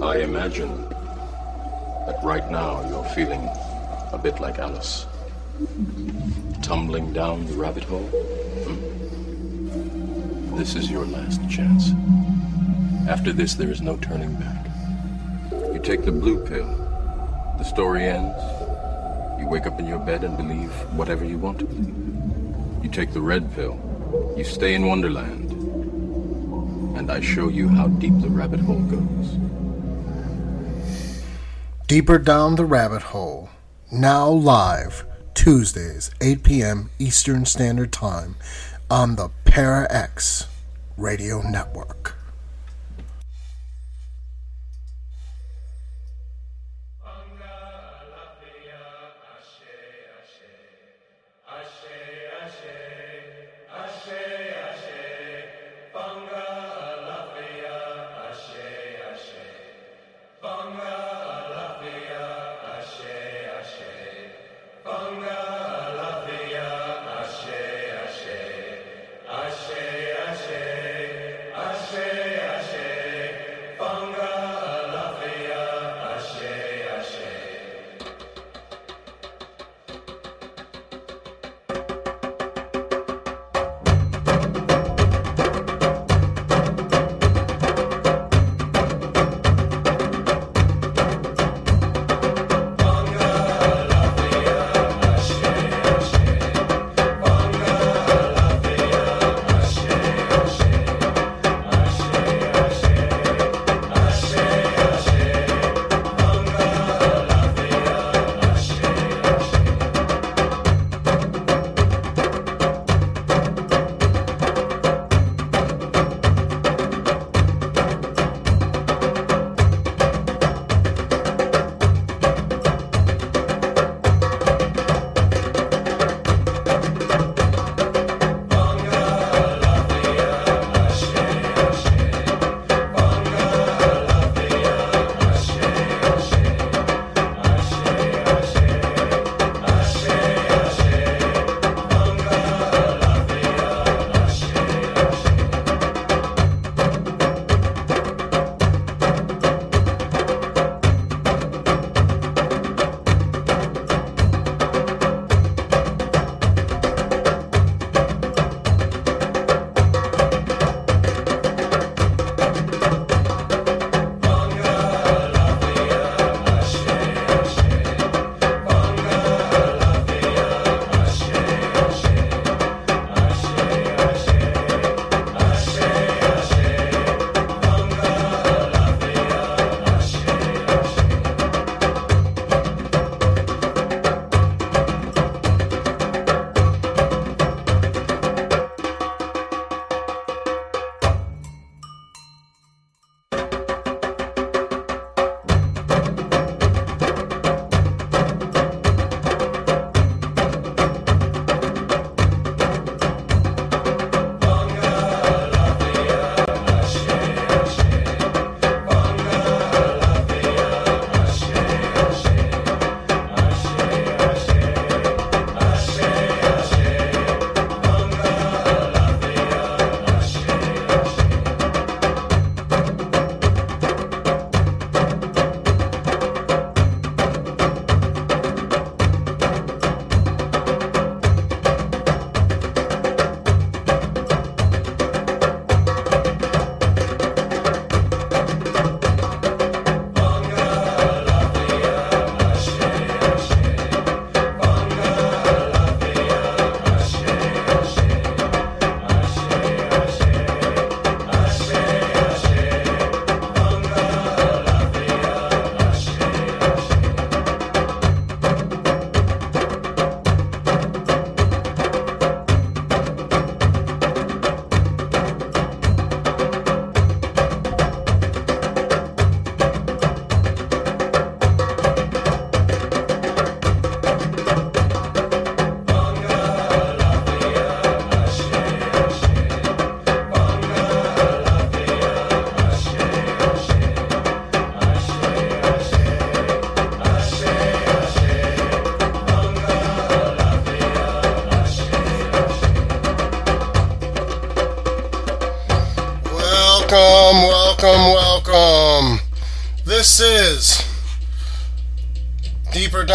I imagine that right now you're feeling a bit like Alice. Tumbling down the rabbit hole? Hmm? This is your last chance. After this, there is no turning back. You take the blue pill. The story ends. You wake up in your bed and believe whatever you want to believe. You take the red pill. You stay in Wonderland. And I show you how deep the rabbit hole goes. Deeper Down the Rabbit Hole, now live, Tuesdays, 8 p.m. Eastern Standard Time on the Para X Radio Network.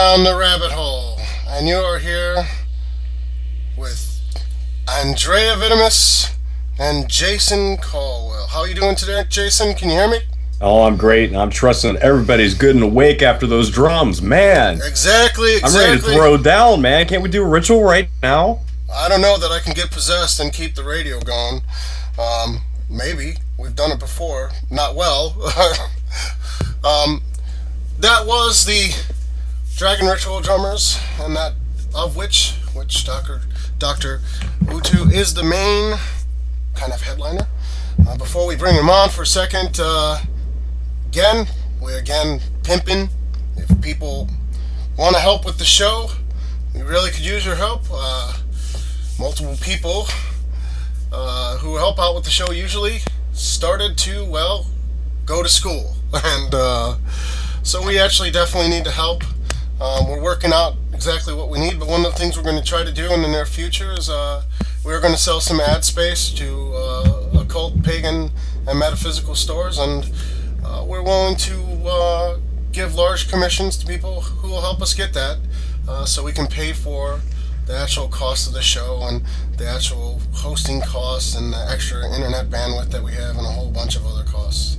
Down the Rabbit Hole, and you are here with Andrea Vitamus and Jason Caldwell. How are you doing today, Jason? Can you hear me? Oh, I'm great, and I'm trusting everybody's good and awake after those drums, man. Exactly, exactly. I'm ready to throw down, man. Can't we do a ritual right now? I don't know that I can get possessed and keep the radio going. Um, maybe we've done it before, not well. um, that was the Dragon Ritual drummers, and that of which Witch Doctor Doctor Utu is the main kind of headliner. Uh, before we bring him on for a second, uh, again we're again pimping. If people want to help with the show, we really could use your help. Uh, multiple people uh, who help out with the show usually started to, well, go to school. And uh, so we actually definitely need to help. Um, we're working out exactly what we need, but one of the things we're going to try to do in the near future is uh, we're going to sell some ad space to uh, occult, pagan, and metaphysical stores, and uh, we're willing to uh, give large commissions to people who will help us get that so we can pay for the actual cost of the show and the actual hosting costs and the extra internet bandwidth that we have and a whole bunch of other costs.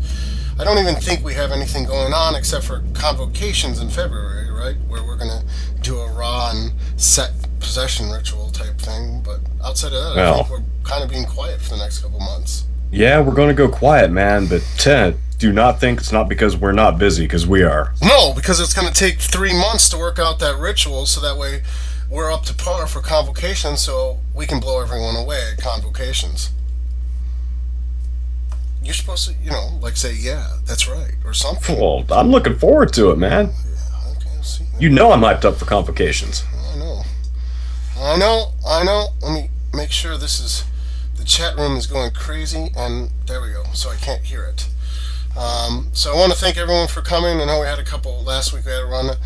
I don't even think we have anything going on except for convocations in February, right? Where we're going to do a Ra and Set possession ritual type thing. But outside of that, well, I think we're kind of being quiet for the next couple months. Yeah, we're going to go quiet, man. But Ted, do not think it's not because we're not busy, because we are. No, because it's going to take three months to work out that ritual so that way we're up to par for convocation, so we can blow everyone away at convocations. You're supposed to, you know, like say, yeah, that's right, or something. Well, I'm looking forward to it, man. Yeah, okay, see. You know I'm hyped up for convocations. I know. I know, I know. Let me make sure this is, the chat room is going crazy, and there we go, so I can't hear it. Um, so I want to thank everyone for coming. I know we had a couple last week. We had to run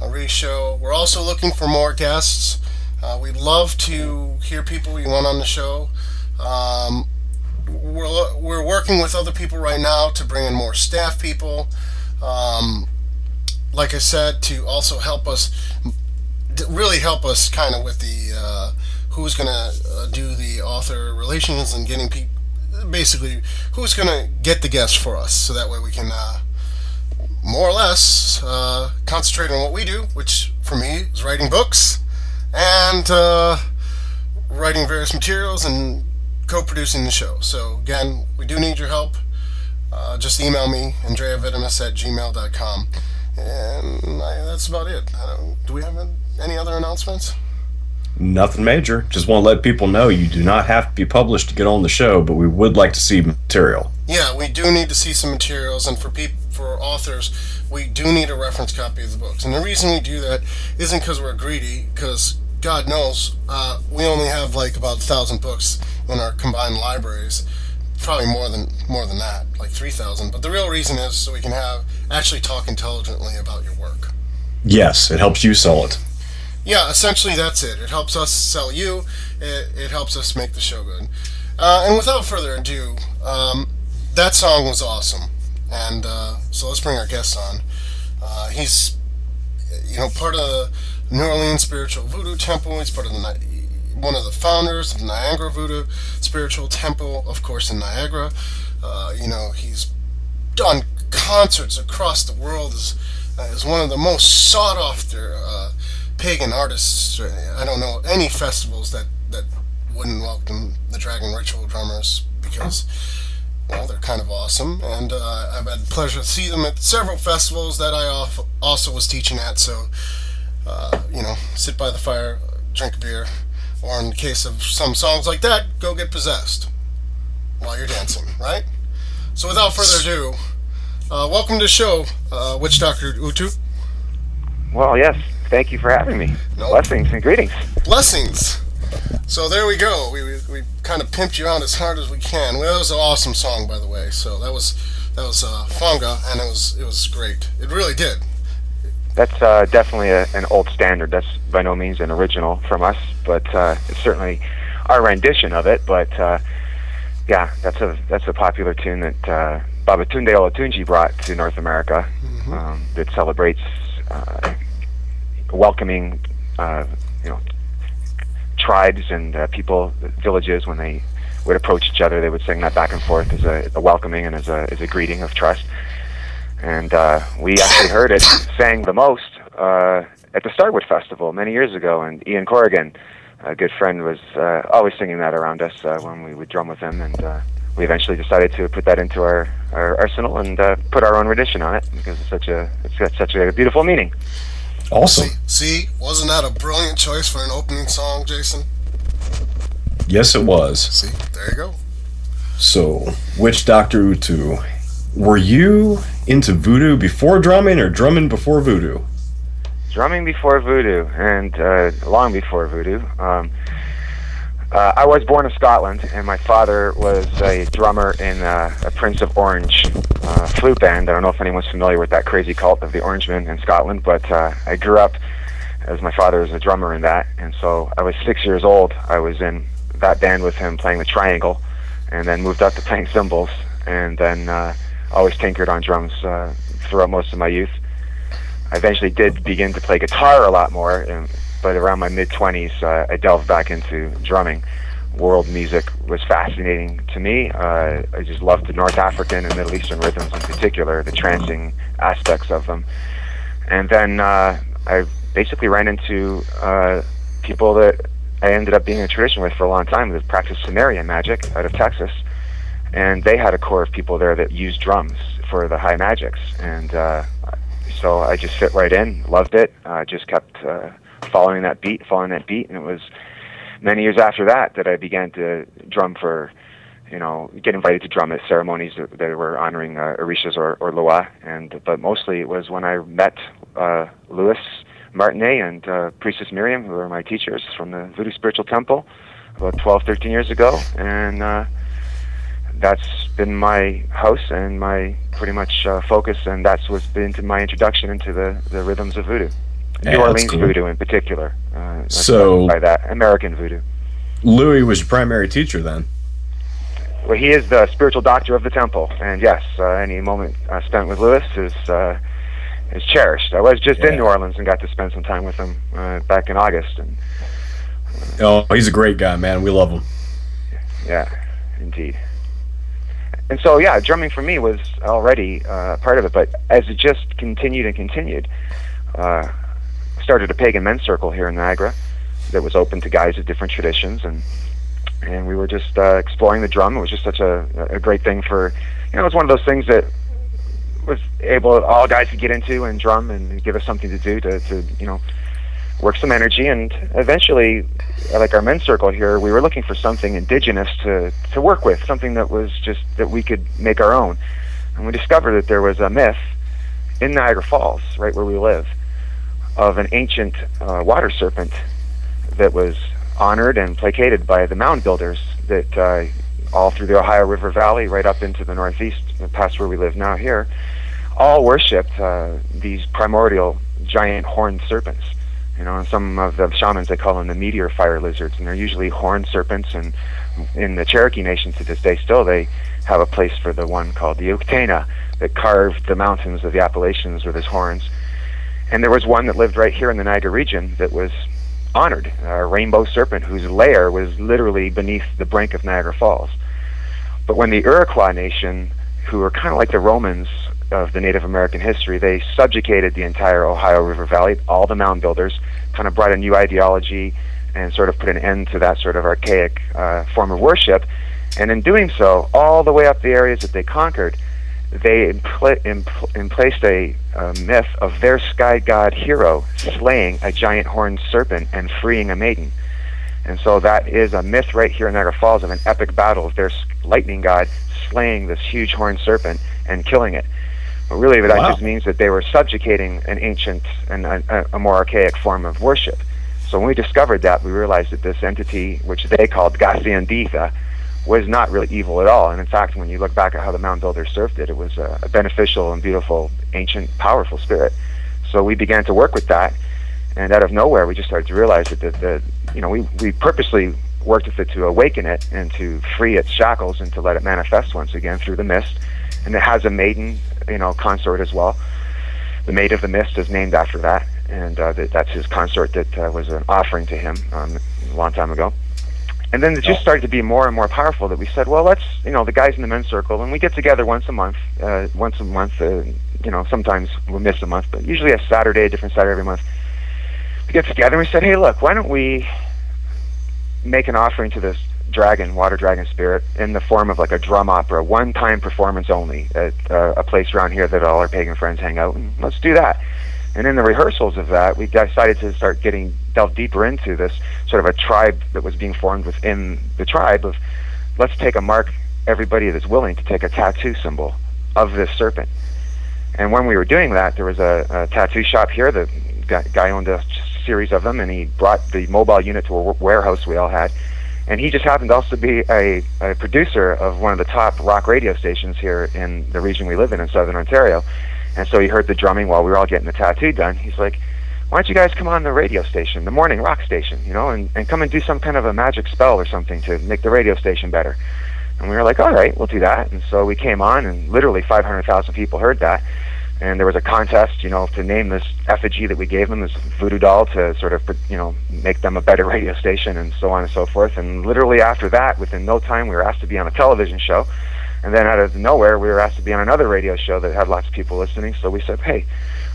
a re-show. We're also looking for more guests. Uh, we'd love to hear people we want on the show. Um, we're, we're working with other people right now to bring in more staff people. Um, like I said, to also help us, really help us kind of with the uh, who's going to uh, do the author relations and getting people, basically, who's going to get the guests for us so that way we can uh, more or less uh, concentrate on what we do, which for me is writing books and uh, writing various materials and co-producing the show. So again, we do need your help. Uh, just email me, andreavitamus at gmail.com. And I, that's about it. do we have any other announcements? Nothing major. Just want to let people know you do not have to be published to get on the show, but we would like to see material. Yeah, we do need to see some materials, and for people for authors, we do need a reference copy of the books. And the reason we do that isn't because we're greedy, because God knows uh, we only have like about a thousand books in our combined libraries. Probably more than more than that, like three thousand. But the real reason is so we can have actually talk intelligently about your work. Yes, it helps you sell it. Yeah, essentially that's it. It helps us sell you. It, it helps us make the show good. Uh, and without further ado, um, that song was awesome. And uh, so let's bring our guest on. Uh, he's, you know, part of the New Orleans Spiritual Voodoo Temple. He's part of the one of the founders of the Niagara Voodoo Spiritual Temple, of course, in Niagara. Uh, you know, he's done concerts across the world. is is one of the most sought after uh, pagan artists. I don't know any festivals that that wouldn't welcome the Dragon Ritual drummers because well, they're kind of awesome, and uh, I've had the pleasure to see them at several festivals that I also was teaching at. So, uh, you know, sit by the fire, drink a beer, or in the case of some songs like that, go get possessed while you're dancing, right? So, without further ado, uh, welcome to the show, uh, Witch Doctor Utu. Well, yes, thank you for having me. Blessings and greetings. Blessings. So there we go. We, we, we kind of pimped you out as hard as we can. Well, that was an awesome song, by the way. So that was that was uh, Fanga, and it was it was great. It really did. That's uh, definitely a, an old standard. That's by no means an original from us, but uh, it's certainly our rendition of it. But uh, yeah, that's a that's a popular tune that uh, Babatunde Olatunji brought to North America, mm-hmm. um, that celebrates uh, welcoming, uh, you know, tribes and uh, people, villages when they would approach each other, they would sing that back and forth as a, a welcoming and as a as a greeting of trust. And uh, we actually heard it sang the most uh, at the Starwood Festival many years ago, and Ian Corrigan, a good friend, was uh, always singing that around us uh, when we would drum with him, and uh, we eventually decided to put that into our, our arsenal and uh, put our own rendition on it because it's such a it's got such a beautiful meaning. Awesome. See, see, wasn't that a brilliant choice for an opening song, Jason? Yes, it was. See, there you go. So, Witch Doctor Utu, were you into voodoo before drumming or drumming before voodoo? Drumming before voodoo and uh, long before voodoo. Um, uh, I was born in Scotland, and my father was a drummer in uh, a Prince of Orange uh, flute band. I don't know if anyone's familiar with that crazy cult of the Orangemen in Scotland, but uh, I grew up as my father was a drummer in that, and so I was six years old. I was in that band with him playing the triangle, and then moved up to playing cymbals, and then uh, always tinkered on drums uh, throughout most of my youth. I eventually did begin to play guitar a lot more, and, but around my mid 20s, uh, I delved back into drumming. World music was fascinating to me. Uh, I just loved the North African and Middle Eastern rhythms in particular, the trancing aspects of them. And then uh, I basically ran into uh, people that I ended up being in a tradition with for a long time that practiced Sumerian magic out of Texas. And they had a core of people there that used drums for the high magics. And uh, so I just fit right in, loved it. I uh, just kept uh, following that beat, following that beat. And it was many years after that that I began to drum for, you know, get invited to drum at ceremonies that, were honoring uh, Orishas or, or Loa. And, but mostly it was when I met uh, Louis Martinié and uh, Priestess Miriam, who were my teachers from the Voodoo Spiritual Temple about 12, 13 years ago. And uh, that's been my house and my pretty much uh, focus, and that's what's been to my introduction into the, the rhythms of voodoo. Yeah, New Orleans cool. voodoo in particular. Uh, So- by that American voodoo. Louis was your primary teacher then. Well, he is the spiritual doctor of the temple, and yes, uh, any moment uh, spent with Louis is uh, is cherished. I was just Yeah. in New Orleans and got to spend some time with him uh, back in August, and Oh, he's a great guy, man. We love him. yeah, indeed. And so, yeah, drumming for me was already uh, part of it, but as it just continued and continued, uh, started a pagan men's circle here in Niagara that was open to guys of different traditions, and and we were just uh, exploring the drum. It was just such a, a great thing for, you know, it was one of those things that was able all guys to get into and drum and give us something to do to, to you know work some energy and eventually like our men's circle here we were looking for something indigenous to to work with something that was just that we could make our own and we discovered that there was a myth in Niagara Falls right where we live of an ancient uh, water serpent that was honored and placated by the mound builders that uh, all through the Ohio River Valley right up into the northeast past where we live now here all worshipped uh, these primordial giant horned serpents. You know, some of the shamans they call them the meteor fire lizards, and they're usually horned serpents. And in the Cherokee Nation to this day, still they have a place for the one called the Uktena that carved the mountains of the Appalachians with his horns. And there was one that lived right here in the Niagara region that was honored, a rainbow serpent whose lair was literally beneath the brink of Niagara Falls. But when the Iroquois Nation, who were kind of like the Romans of the Native American history, they subjugated the entire Ohio River Valley, all the mound builders, kind of brought a new ideology and sort of put an end to that sort of archaic uh, form of worship. And in doing so, all the way up the areas that they conquered, they impl- impl- emplaced a, a myth of their sky god hero slaying a giant horned serpent and freeing a maiden. And so that is a myth right here in Niagara Falls of an epic battle of their lightning god slaying this huge horned serpent and killing it. But really, that Wow. just means that they were subjugating an ancient and a, a- more archaic form of worship. So when we discovered that, we realized that this entity, which they called Gaasyendietha, was not really evil at all. And in fact, when you look back at how the mound builders served it, it was a, a beneficial and beautiful, ancient, powerful spirit. So we began to work with that, and out of nowhere, we just started to realize that the, the you know, we, we purposely worked with it to awaken it and to free its shackles and to let it manifest once again through the mist. And it has a maiden, you know, consort as well. the Maid of the Mist is named after that, and uh, that, that's his consort that uh, was an offering to him um, a long time ago. And then it just started to be more and more powerful that we said, well, let's, you know, the guys in the men's circle, and we get together once a month, uh, once a month, uh, you know, sometimes we'll miss a month, but usually a Saturday, a different Saturday every month. We get together and we said, hey, look, why don't we make an offering to this dragon, water dragon spirit, in the form of like a drum opera, one-time performance only at uh, a place around here that all our pagan friends hang out, and let's do that. And in the rehearsals of that, we decided to start getting delve deeper into this sort of a tribe that was being formed within the tribe of let's take a mark everybody that's willing to take a tattoo symbol of this serpent. And when we were doing that, there was a, a tattoo shop here. The guy owned a series of them, and he brought the mobile unit to a warehouse we all had. And he just happened to also be a, a producer of one of the top rock radio stations here in the region we live in in southern Ontario. And so he heard the drumming while we were all getting the tattoo done. He's like, why don't you guys come on the radio station, the morning rock station, you know, and, and come and do some kind of a magic spell or something to make the radio station better. And we were like, all right, we'll do that. And so we came on, and literally 500,000 people heard that. And there was a contest, you know, to name this effigy that we gave them, this voodoo doll, to sort of, you know, make them a better radio station, and so on and so forth. And literally after that, within no time, we were asked to be on a television show. And then out of nowhere, we were asked to be on another radio show that had lots of people listening. So we said, hey,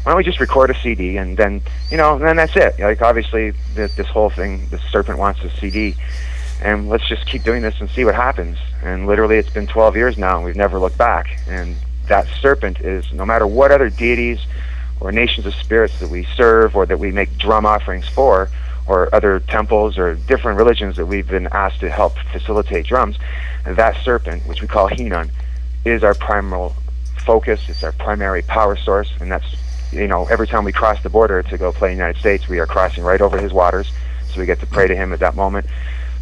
why don't we just record a CD and then, you know, and then that's it. Like obviously, this, this whole thing, the serpent wants a CD, and let's just keep doing this and see what happens. And literally, it's been 12 years now, and we've never looked back. And that serpent is, no matter what other deities or nations of spirits that we serve or that we make drum offerings for, or other temples or different religions that we've been asked to help facilitate drums, that serpent, which we call Hinun, is our primal focus. It's our primary power source, and that's you know every time we cross the border to go play in the United States, we are crossing right over his waters, so we get to pray to him at that moment.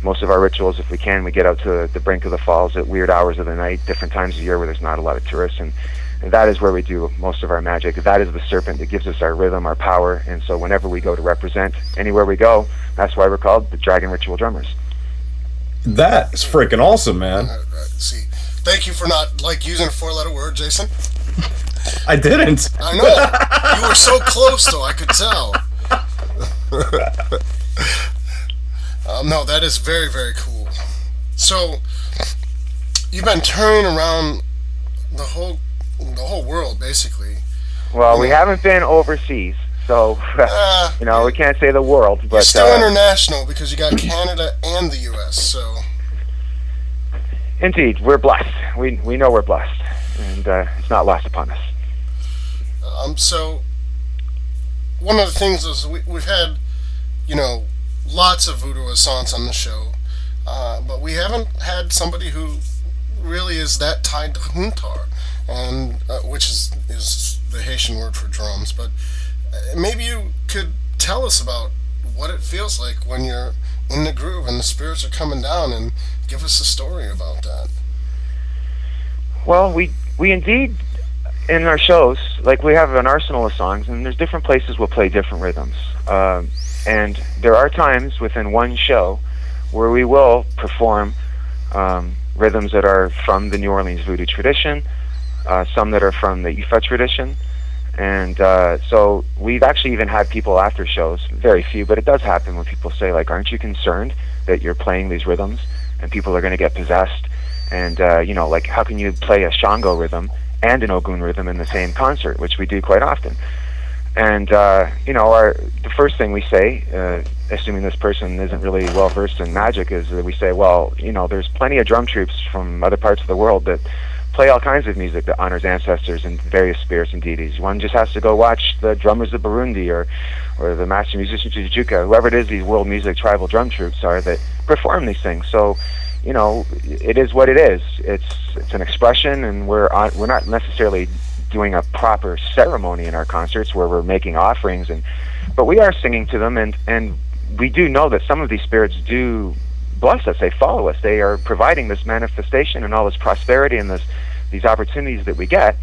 Most of our rituals, if we can, we get out to the brink of the falls at weird hours of the night, different times of year where there's not a lot of tourists, and, and that is where we do most of our magic. That is the serpent that gives us our rhythm, our power, and so whenever we go to represent anywhere we go, that's why we're called the Dragon Ritual Drummers. That is freaking awesome, man. Right, right. See, thank you for not like using a four-letter word, Jason. I didn't. I know. you were so close, though. I could tell. um, no, that is very, very cool. So, you've been touring around the whole, the whole world, basically. Well, we haven't been overseas, so Uh, you know we can't say the world, You're but still uh, international because you got Canada and the U.S. So, indeed, we're blessed. We we know we're blessed, and uh, it's not lost upon us. um, so one of the things is we, we've had, you know, lots of voodoo assants on the show, uh, but we haven't had somebody who really is that tied to huntar, and uh, which is is the Haitian word for drums. But uh, maybe you could tell us about what it feels like when you're in the groove and the spirits are coming down, and give us a story about that. Well, we we indeed in our shows like we have an arsenal of songs, and there's different places we'll play different rhythms. Um, and there are times within one show where we will perform um, rhythms that are from the New Orleans voodoo tradition, uh, some that are from the Ifa tradition, and uh, so we've actually even had people after shows, very few, but it does happen when people say like, "Aren't you concerned that you're playing these rhythms and people are going to get possessed?" And uh, you know, like, how can you play a Shango rhythm and an Ogun rhythm in the same concert, which we do quite often? And uh, you know, our the first thing we say, uh, assuming this person isn't really well versed in magic, is that we say, well, you know, there's plenty of drum troops from other parts of the world that play all kinds of music that honors ancestors and various spirits and deities. One just has to go watch the drummers of Burundi or, or the master musicians of whoever it is, these world music tribal drum troops are that perform these things. So, you know, it is what it is. It's it's an expression, and we're on, we're not necessarily doing a proper ceremony in our concerts where we're making offerings, and but we are singing to them, and and we do know that some of these spirits do bless us. They follow us. They are providing this manifestation and all this prosperity and this these opportunities that we get.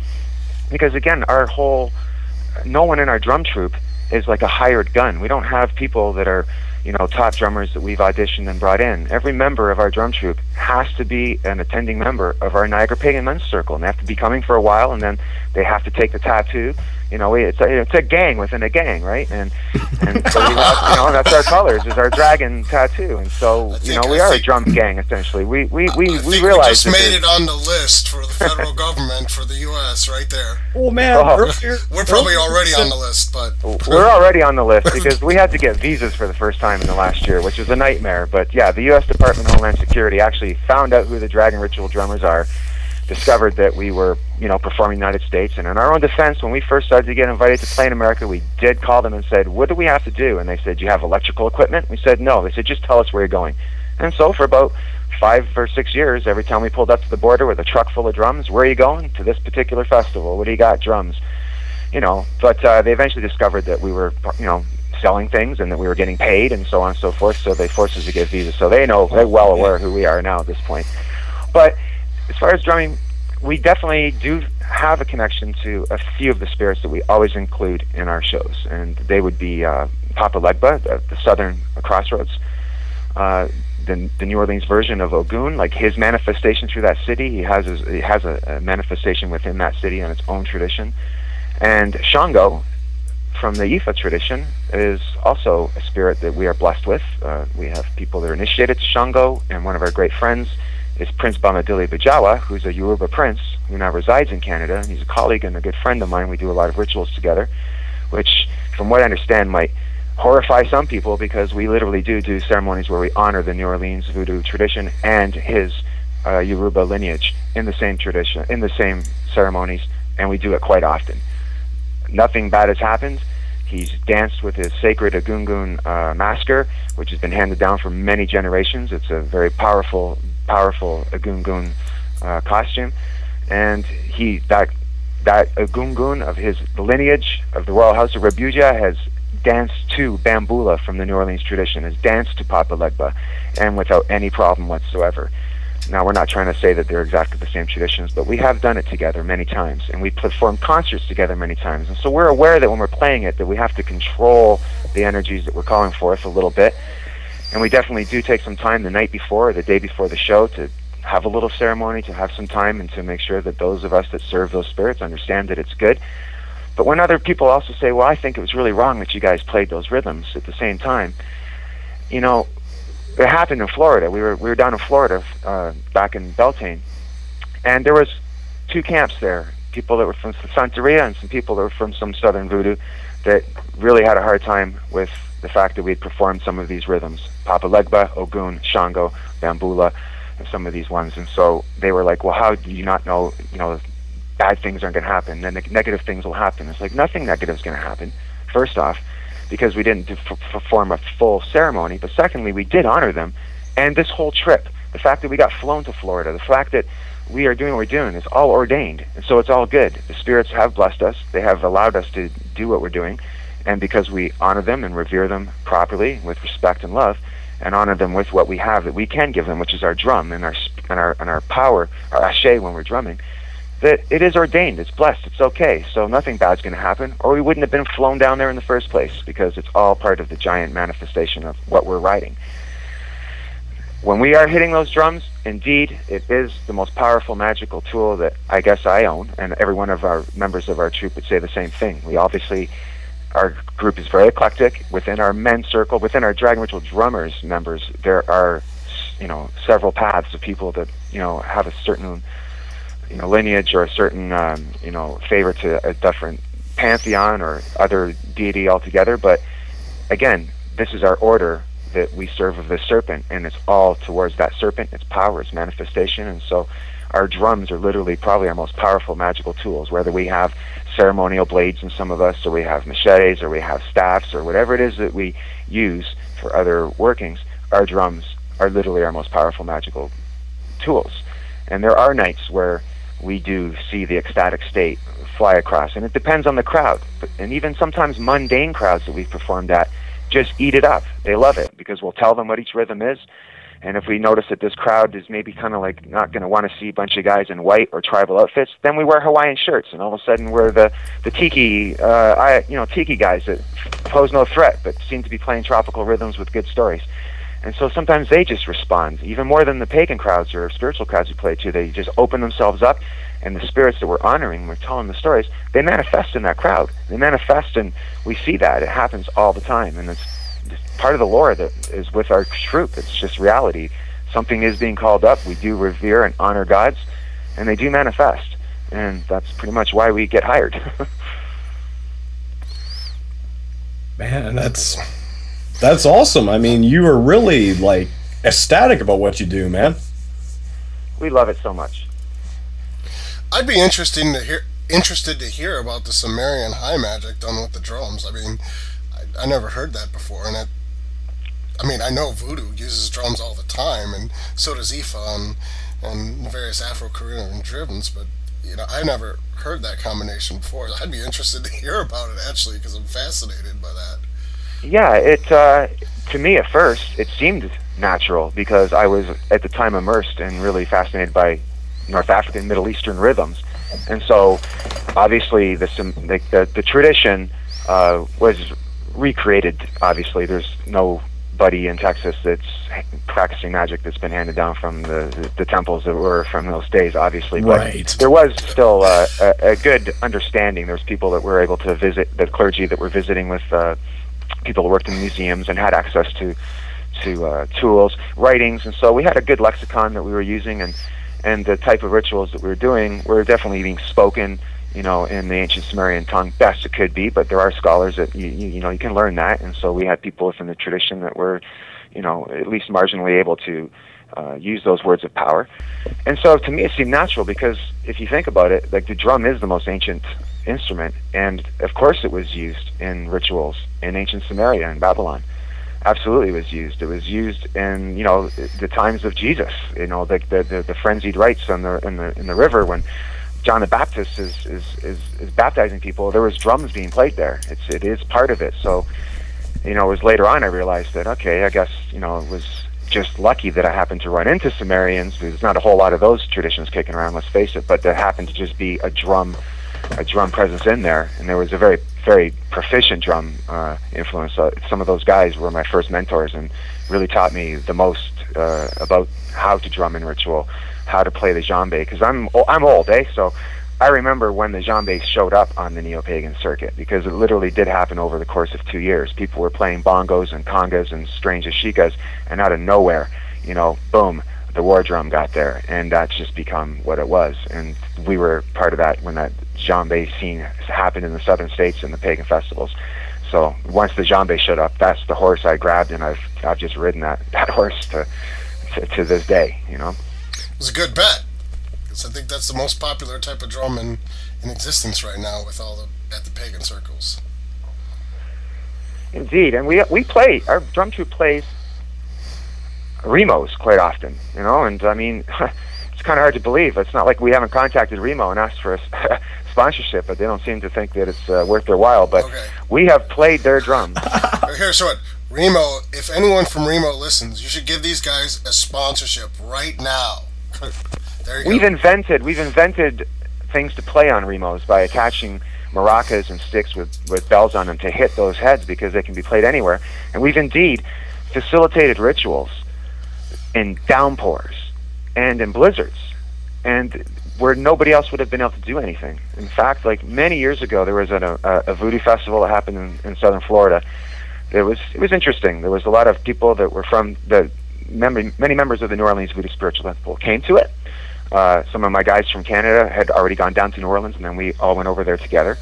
Because again, our whole no one in our drum troupe is like a hired gun. We don't have people that are you know, top drummers that we've auditioned and brought in. Every member of our drum troupe has to be an attending member of our Niagara Pagan Men's Circle, and they have to be coming for a while, and then they have to take the tattoo. You know, it's a, it's a gang within a gang, right? And and so we have, you know, that's our colors is our dragon tattoo, and so I you know we I are a think- drum gang essentially. We we we, I we think realize just made it on the list for the federal government for the U.S. right there. Oh man, Oh. earlier, We're probably already on the list, but We're already on the list because we had to get visas for the first time in the last year, which was a nightmare. But yeah, the U.S. Department of Homeland Security actually found out who the Dragon Ritual drummers are, discovered that we were, you know, performing United States, and in our own defense, when we first started to get invited to play in America, we did call them and said, "What do we have to do?" And they said, "Do you have electrical equipment?" We said, "No." They said, "Just tell us where you're going." And so for about five or six years, every time we pulled up to the border with a truck full of drums, where are you going? To this particular festival. What do you got? Drums you know, but uh, they eventually discovered that we were, you know, selling things and that we were getting paid and so on and so forth. So they forced us to get visas. So they know they're well aware who we are now at this point. But as far as drumming, we definitely do have a connection to a few of the spirits that we always include in our shows, and they would be uh, Papa Legba, the, the Southern Crossroads. Uh, the, the New Orleans version of Ogun, like his manifestation through that city, he has his, he has a, a manifestation within that city and its own tradition. And Shango, from the Ifa tradition, is also a spirit that we are blessed with. Uh, we have people that are initiated to Shango, and one of our great friends is Prince Bamadili Bajawa, who's a Yoruba prince who now resides in Canada. He's a colleague and a good friend of mine. We do a lot of rituals together, which, from what I understand, might horrify some people because we literally do do ceremonies where we honor the New Orleans voodoo tradition and his uh, Yoruba lineage in the same tradition, in the same ceremonies, and we do it quite often nothing bad has happened. He's danced with his sacred Egungun uh, masker, which has been handed down for many generations. It's a very powerful, powerful Egungun uh, costume, and he that that Egungun of his lineage of the royal house of Rabuja has danced to Bamboula from the New Orleans tradition, has danced to Papa Legba, and without any problem whatsoever. Now, we're not trying to say that they're exactly the same traditions, but we have done it together many times, and we performed concerts together many times. And so we're aware that when we're playing it, that we have to control the energies that we're calling forth a little bit. And we definitely do take some time the night before or the day before the show to have a little ceremony, to have some time, and to make sure that those of us that serve those spirits understand that it's good. But when other people also say, well, I think it was really wrong that you guys played those rhythms at the same time, you know, it happened in Florida. We were we were down in Florida uh, back in Beltane, and there was two camps there. People that were from Santeria and some people that were from some Southern Voodoo that really had a hard time with the fact that we had performed some of these rhythms: Papa Legba, Ogun, Shango, Bamboula, and some of these ones. And so they were like, "Well, how do you not know? You know, bad things aren't going to happen. Then neg- negative things will happen." It's like nothing negative is going to happen. First off, because we didn't perform a full ceremony, but secondly, we did honor them. And this whole trip, the fact that we got flown to Florida, the fact that we are doing what we're doing is all ordained. And so it's all good. The spirits have blessed us. They have allowed us to do what we're doing. And because we honor them and revere them properly with respect and love, and honor them with what we have that we can give them, which is our drum and our and our and our power, our ashe when we're drumming, that it is ordained, it's blessed, it's okay. So nothing bad's going to happen, or we wouldn't have been flown down there in the first place because it's all part of the giant manifestation of what we're writing. When we are hitting those drums, indeed, it is the most powerful magical tool that I guess I own, and every one of our members of our troupe would say the same thing. We obviously, our group is very eclectic. Within our men's circle, within our Dragon Ritual drummers members, there are, you know, several paths of people that you know have a certain you know lineage or a certain um, you know favor to a different pantheon or other deity altogether. But again, this is our order that we serve of the serpent, and it's all towards that serpent, its power, its manifestation, and so our drums are literally probably our most powerful magical tools. Whether we have ceremonial blades in some of us, or we have machetes, or we have staffs, or whatever it is that we use for other workings, our drums are literally our most powerful magical tools. And there are nights where we do see the ecstatic state fly across, and it depends on the crowd. And even sometimes mundane crowds that we've performed at just eat it up. They love it because we'll tell them what each rhythm is, And if we notice that this crowd is maybe kind of like not going to want to see a bunch of guys in white or tribal outfits, then we wear Hawaiian shirts, and all of a sudden we're the the tiki, uh, I, you know, tiki guys that pose no threat but seem to be playing tropical rhythms with good stories. And so sometimes they just respond, even more than the pagan crowds or spiritual crowds we play to. They just open themselves up, and the spirits that we're honoring, we're telling the stories, they manifest in that crowd. They manifest, and we see that. It happens all the time, and it's part of the lore that is with our troop. It's just reality. Something is being called up. We do revere and honor gods, and they do manifest. And that's pretty much why we get hired. Man, that's that's awesome. I mean, you are really like ecstatic about what you do, man. We love it so much. I'd be interested to hear interested to hear about the Sumerian high magic done with the drums. I mean, I, I never heard that before, and it I mean, I know voodoo uses drums all the time, and so does Ifa and, various Afro-Caribbean rhythms, but you know, I never heard that combination before. I'd be interested to hear about it actually, because I'm fascinated by that. Yeah, it uh, to me at first it seemed natural because I was at the time immersed and really fascinated by North African, Middle Eastern rhythms, and so obviously the the, the, the tradition uh, was recreated. Obviously, there's no buddy in Texas that's practicing magic that's been handed down from the, the, temples that were from those days, obviously. But right. there was still uh, a, a good understanding. There's people that were able to visit, the clergy that were visiting with uh, people who worked in museums and had access to to uh, tools, writings, and so we had a good lexicon that we were using, and and the type of rituals that we were doing were definitely being spoken you know, in the ancient Sumerian tongue, best it could be. But there are scholars that you, you, know you can learn that, and so we had people within the tradition that were, you know, at least marginally able to uh, use those words of power. And so to me, it seemed natural because if you think about it, like the drum is the most ancient instrument, and of course it was used in rituals in ancient Sumeria and Babylon. Absolutely, was used. It was used in you know the times of Jesus. You know the the, the, the frenzied rites on the in the in the river when John the Baptist is, is, is, is baptizing people, there was drums being played there. It's it is part of it. So, you know, it was later on I realized that okay, I guess you know it was just lucky that I happened to run into Sumerians. There's not a whole lot of those traditions kicking around, let's face it, but there happened to just be a drum, a drum presence in there, and there was a very very proficient drum uh, influence. Uh, some of those guys were my first mentors and really taught me the most uh, about how to drum in ritual how to play the djembe because I'm I'm old, eh? So I remember when the djembe showed up on the neo-pagan circuit because it literally did happen over the course of two years. People were playing bongos and congas and strange ashikos, and out of nowhere, you know, boom, the war drum got there, and that's just become what it was. And we were part of that when that djembe scene happened in the southern states and the pagan festivals. So once the djembe showed up, that's the horse I grabbed, and I've I've just ridden that that horse to to, to this day, you know was a good bet because I think that's the most popular type of drum in, in existence right now with all the at the pagan circles. Indeed, and we we play our drum troupe plays Remos quite often, you know, and I mean it's kind of hard to believe. It's not like we haven't contacted Remo and asked for a sponsorship, but they don't seem to think that it's uh, worth their while. But okay. we have played their drums. Here's what Remo. If anyone from Remo listens, you should give these guys a sponsorship right now we've go. invented we've invented things to play on Remos by attaching maracas and sticks with, with bells on them to hit those heads because they can be played anywhere. And we've indeed facilitated rituals in downpours and in blizzards and where nobody else would have been able to do anything. In fact, like many years ago, there was a, a, a voodoo festival that happened in, in southern Florida. It was it was interesting. There was a lot of people that were from the mem- many members of the New Orleans Voodoo Spiritual Temple came to it. Uh, some of my guys from Canada had already gone down to New Orleans, and then we all went over there together.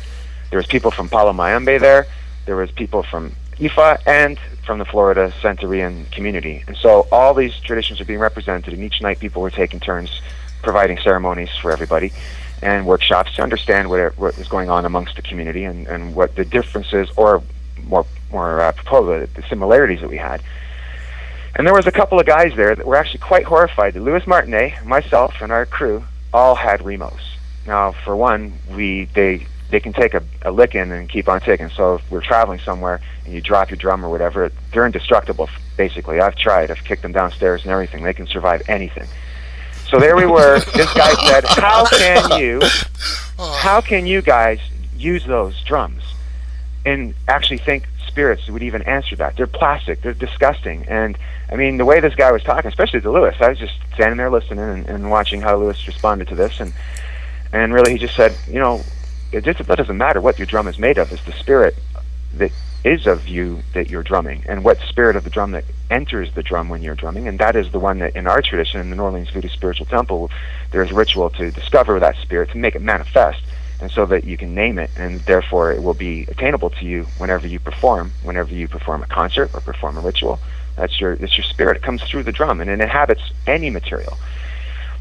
There was people from Palo Mayombe there. There was people from Ifa and from the Florida Santerian community. And so all these traditions are being represented, and each night people were taking turns providing ceremonies for everybody and workshops to understand what, what is going on amongst the community and, and what the differences or more more uh, the similarities that we had and there was a couple of guys there that were actually quite horrified. Louis Martinié, myself, and our crew all had Remos. Now, for one, we they they can take a, a licking and keep on ticking. So if we're traveling somewhere and you drop your drum or whatever, they're indestructible. Basically, I've tried. I've kicked them downstairs and everything. They can survive anything. So there we were. this guy said, "How can you? Oh. How can you guys use those drums and actually think spirits would even answer that? They're plastic. They're disgusting." And I mean, the way this guy was talking, especially to Louis, I was just standing there listening and, and watching how Louis responded to this, and and really he just said, you know, it just that doesn't matter what your drum is made of. It's the spirit that is of you that you're drumming, and what spirit of the drum that enters the drum when you're drumming, and that is the one that in our tradition, in the New Orleans Voodoo Spiritual Temple, there's ritual to discover that spirit, to make it manifest, and so that you can name it, and therefore it will be attainable to you whenever you perform, whenever you perform a concert or perform a ritual. That's your that's your spirit. It comes through the drum, and it inhabits any material.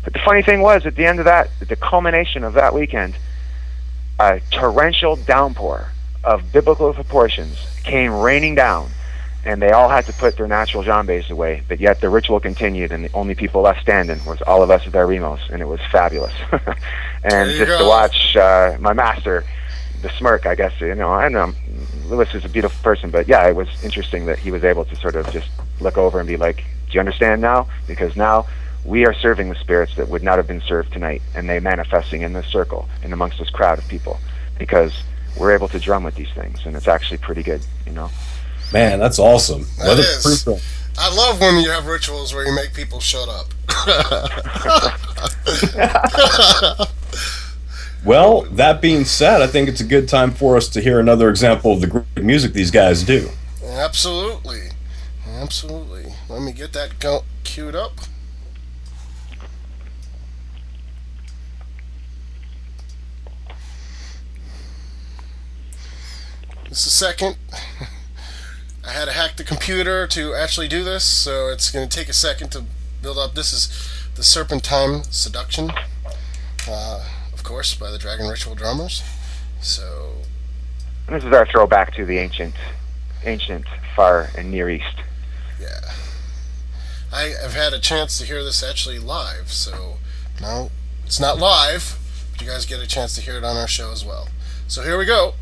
But the funny thing was, at the end of that, the culmination of that weekend, a torrential downpour of biblical proportions came raining down, and they all had to put their natural djembes away. But yet the ritual continued, and the only people left standing was all of us with our remos, and it was fabulous. and just go. to watch uh, my master, the smirk, I guess you know, I know Louis is a beautiful person, but yeah, it was interesting that he was able to sort of just look over and be like, "Do you understand now?" Because now we are serving the spirits that would not have been served tonight, and they manifesting in this circle and amongst this crowd of people, because we're able to drum with these things, and it's actually pretty good, you know. Man, that's awesome. That a is. I love when you have rituals where you make people shut up. Well, that being said, I think it's a good time for us to hear another example of the great music these guys do. Absolutely. Absolutely. Let me get that go- queued up. This is second. I had to hack the computer to actually do this, so it's going to take a second to build up. This is the Serpentine Seduction, uh, of course, by the Dragon Ritual Drummers. So, This is our throwback to the ancient, ancient Far and Near East. Yeah. I have had a chance to hear this actually live, so no, it's not live, but you guys get a chance to hear it on our show as well. So here we go.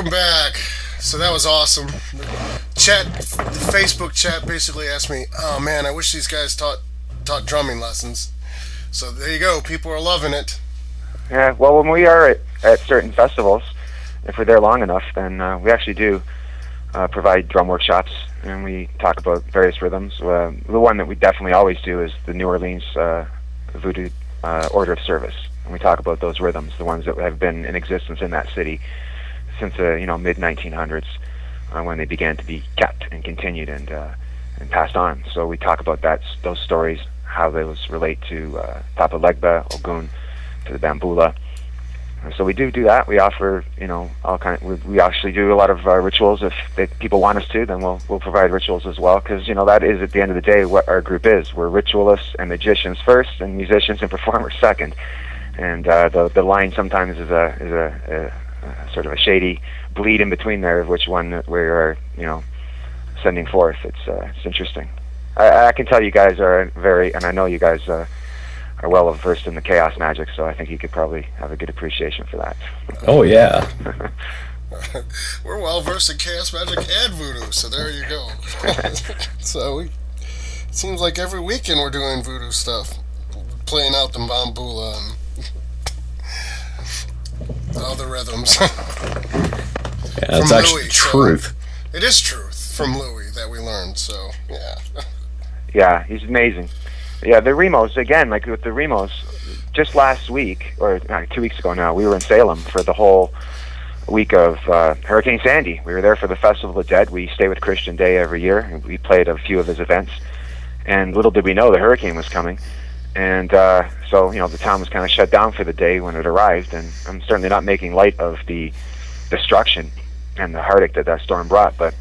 Welcome back. So that was awesome. Chat, the Facebook chat basically asked me, "Oh man, I wish these guys taught taught drumming lessons." So there you go. People are loving it. Yeah. Well, when we are at, at certain festivals, if we're there long enough, then uh, we actually do uh, provide drum workshops, and we talk about various rhythms. Uh, the one that we definitely always do is the New Orleans uh, Voodoo uh, Order of Service, and we talk about those rhythms, the ones that have been in existence in that city since the you know mid 1900s, uh, when they began to be kept and continued and uh, and passed on. So we talk about that those stories, how those relate to uh, Legba, Ogun, to the Bamboula. So we do do that. We offer, you know, all kind. Of, we, we actually do a lot of uh, rituals. If they, people want us to, then we'll we'll provide rituals as well. Because you know that is at the end of the day what our group is. We're ritualists and magicians first, and musicians and performers second. And uh, the the line sometimes is a is a, a, a sort of a shady bleed in between there of which one we are, you know, sending forth. It's uh, it's interesting. I, I can tell you guys are very, and I know you guys. Uh, are well versed in the chaos magic, so I think you could probably have a good appreciation for that. Oh yeah. We're well versed in chaos magic and voodoo, so there you go. so we, it seems like every weekend we're doing voodoo stuff, playing out the bamboula and other rhythms. yeah, that's actually Louis, truth. So it is truth from Louis that we learned. So yeah. Yeah, he's amazing. Yeah, the Remos again, like with the Remos, just last week or uh, two weeks ago now, we were in Salem for the whole week of uh, Hurricane Sandy. We were there for the Festival of the Dead. We stay with Christian Day every year. And we played a few of his events, and little did we know the hurricane was coming. And uh, so, you know, the town was kind of shut down for the day when it arrived. And I'm certainly not making light of the destruction and the heartache that that storm brought, but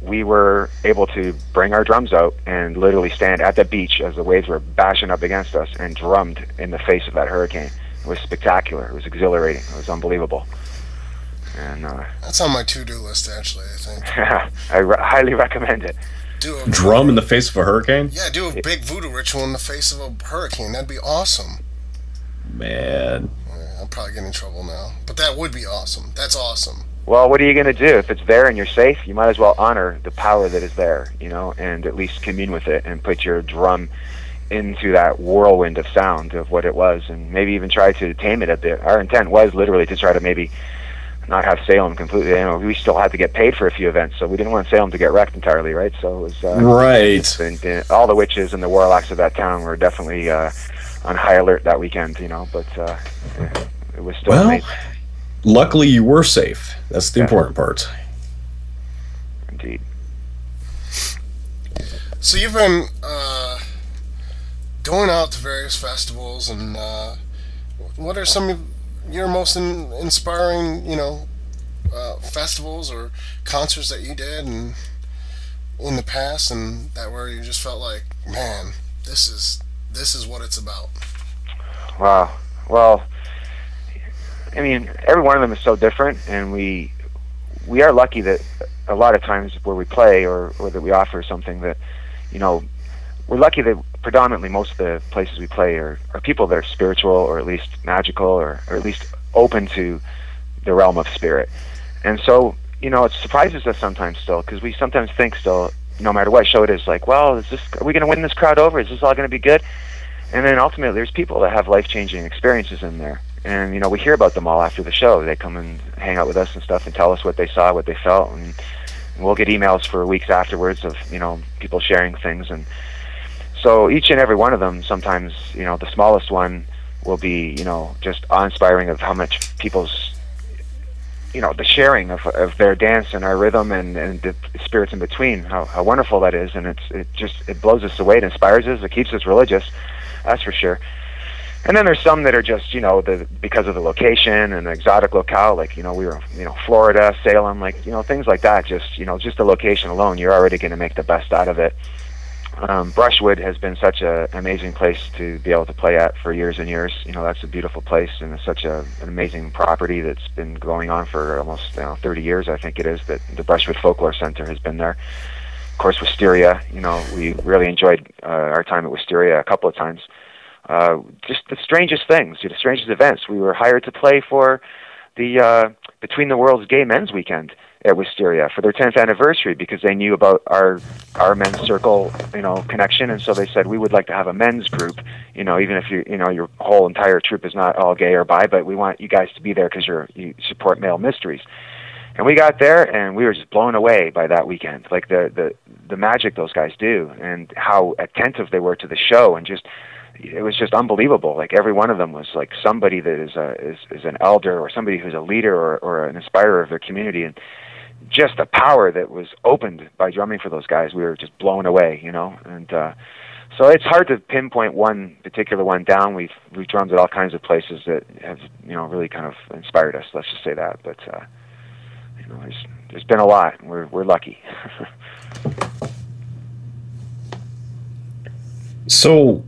we were able to bring our drums out and literally stand at the beach as the waves were bashing up against us and drummed in the face of that hurricane. It was spectacular. It was exhilarating. It was unbelievable. And uh, that's on my to-do list, actually. I think. Yeah, I re- highly recommend it. Do a drum in the face of a hurricane. Yeah, do a big voodoo ritual in the face of a hurricane. That'd be awesome. Man, yeah, I'm probably getting in trouble now, but that would be awesome. That's awesome well, what are you going to do? If it's there and you're safe, you might as well honor the power that is there, you know, and at least commune with it and put your drum into that whirlwind of sound of what it was, and maybe even try to tame it. a bit. our intent was literally to try to maybe not have Salem completely. You know, we still had to get paid for a few events, so we didn't want Salem to get wrecked entirely, right? So it was uh, right. And, and all the witches and the warlocks of that town were definitely uh, on high alert that weekend, you know. But uh, it was still. Well, amazing luckily you were safe. That's the yeah. important part. Indeed. So you've been uh, going out to various festivals, and uh, what are some of your most in, inspiring, you know, uh, festivals or concerts that you did and in the past, and that where you just felt like, man, this is this is what it's about. Wow. Well, I mean, every one of them is so different, and we we are lucky that a lot of times where we play or, or that we offer something that, you know, we're lucky that predominantly most of the places we play are, are people that are spiritual or at least magical or, or at least open to the realm of spirit. And so, you know, it surprises us sometimes still because we sometimes think still, no matter what show it is, like, well, is this, are we going to win this crowd over? Is this all going to be good? And then ultimately, there's people that have life changing experiences in there and you know we hear about them all after the show. They come and hang out with us and stuff and tell us what they saw, what they felt, and, and we'll get emails for weeks afterwards of you know people sharing things. And so each and every one of them, sometimes you know the smallest one will be you know just awe-inspiring of how much people's you know the sharing of of their dance and our rhythm and and the spirits in between how how wonderful that is. And it's it just it blows us away. It inspires us. It keeps us religious that's for sure. And then there's some that are just you know the because of the location and the exotic locale like you know we were you know Florida Salem like you know things like that. Just you know just the location alone you're already going to make the best out of it um, Brushwood has been such an amazing place to be able to play at for years and years. You know, that's a beautiful place and it's such a, an amazing property that's been going on for almost you know, 30 years, I think it is, that the Brushwood Folklore Center has been there. Of course, Wisteria, you know, we really enjoyed uh, our time at Wisteria a couple of times uh, just the strangest things, the strangest events. We were hired to play for the uh, Between the World's Gay Men's Weekend at Wisteria for their 10th anniversary because they knew about our our men's circle, you know, connection, and so they said we would like to have a men's group, you know, even if you you know your whole entire troop is not all gay or bi, but we want you guys to be there because you're you support male mysteries. And we got there and we were just blown away by that weekend, like the the the magic those guys do and how attentive they were to the show and just it was just unbelievable. Like every one of them was like somebody that is a is, is an elder or somebody who's a leader or, or an inspirer of their community, and just the power that was opened by drumming for those guys. We were just blown away, you know. And uh, so it's hard to pinpoint one particular one down. We've we've drummed at all kinds of places that have you know really kind of inspired us. Let's just say that. But uh, you know, there's there's been a lot. We're we're lucky. so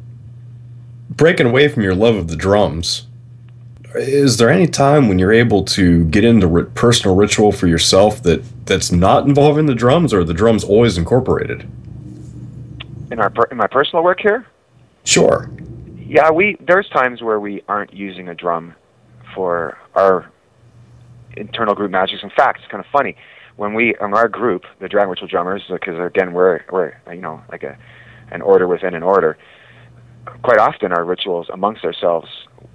breaking away from your love of the drums, is there any time when you're able to get into ri- personal ritual for yourself that that's not involving the drums, or the drums always incorporated? In our per- in my personal work here, sure. Yeah, we there's times where we aren't using a drum for our internal group magics. In fact, it's kind of funny when we in our group, the Dragon Ritual Drummers, because again we're we're you know like a an order within an order quite often our rituals amongst ourselves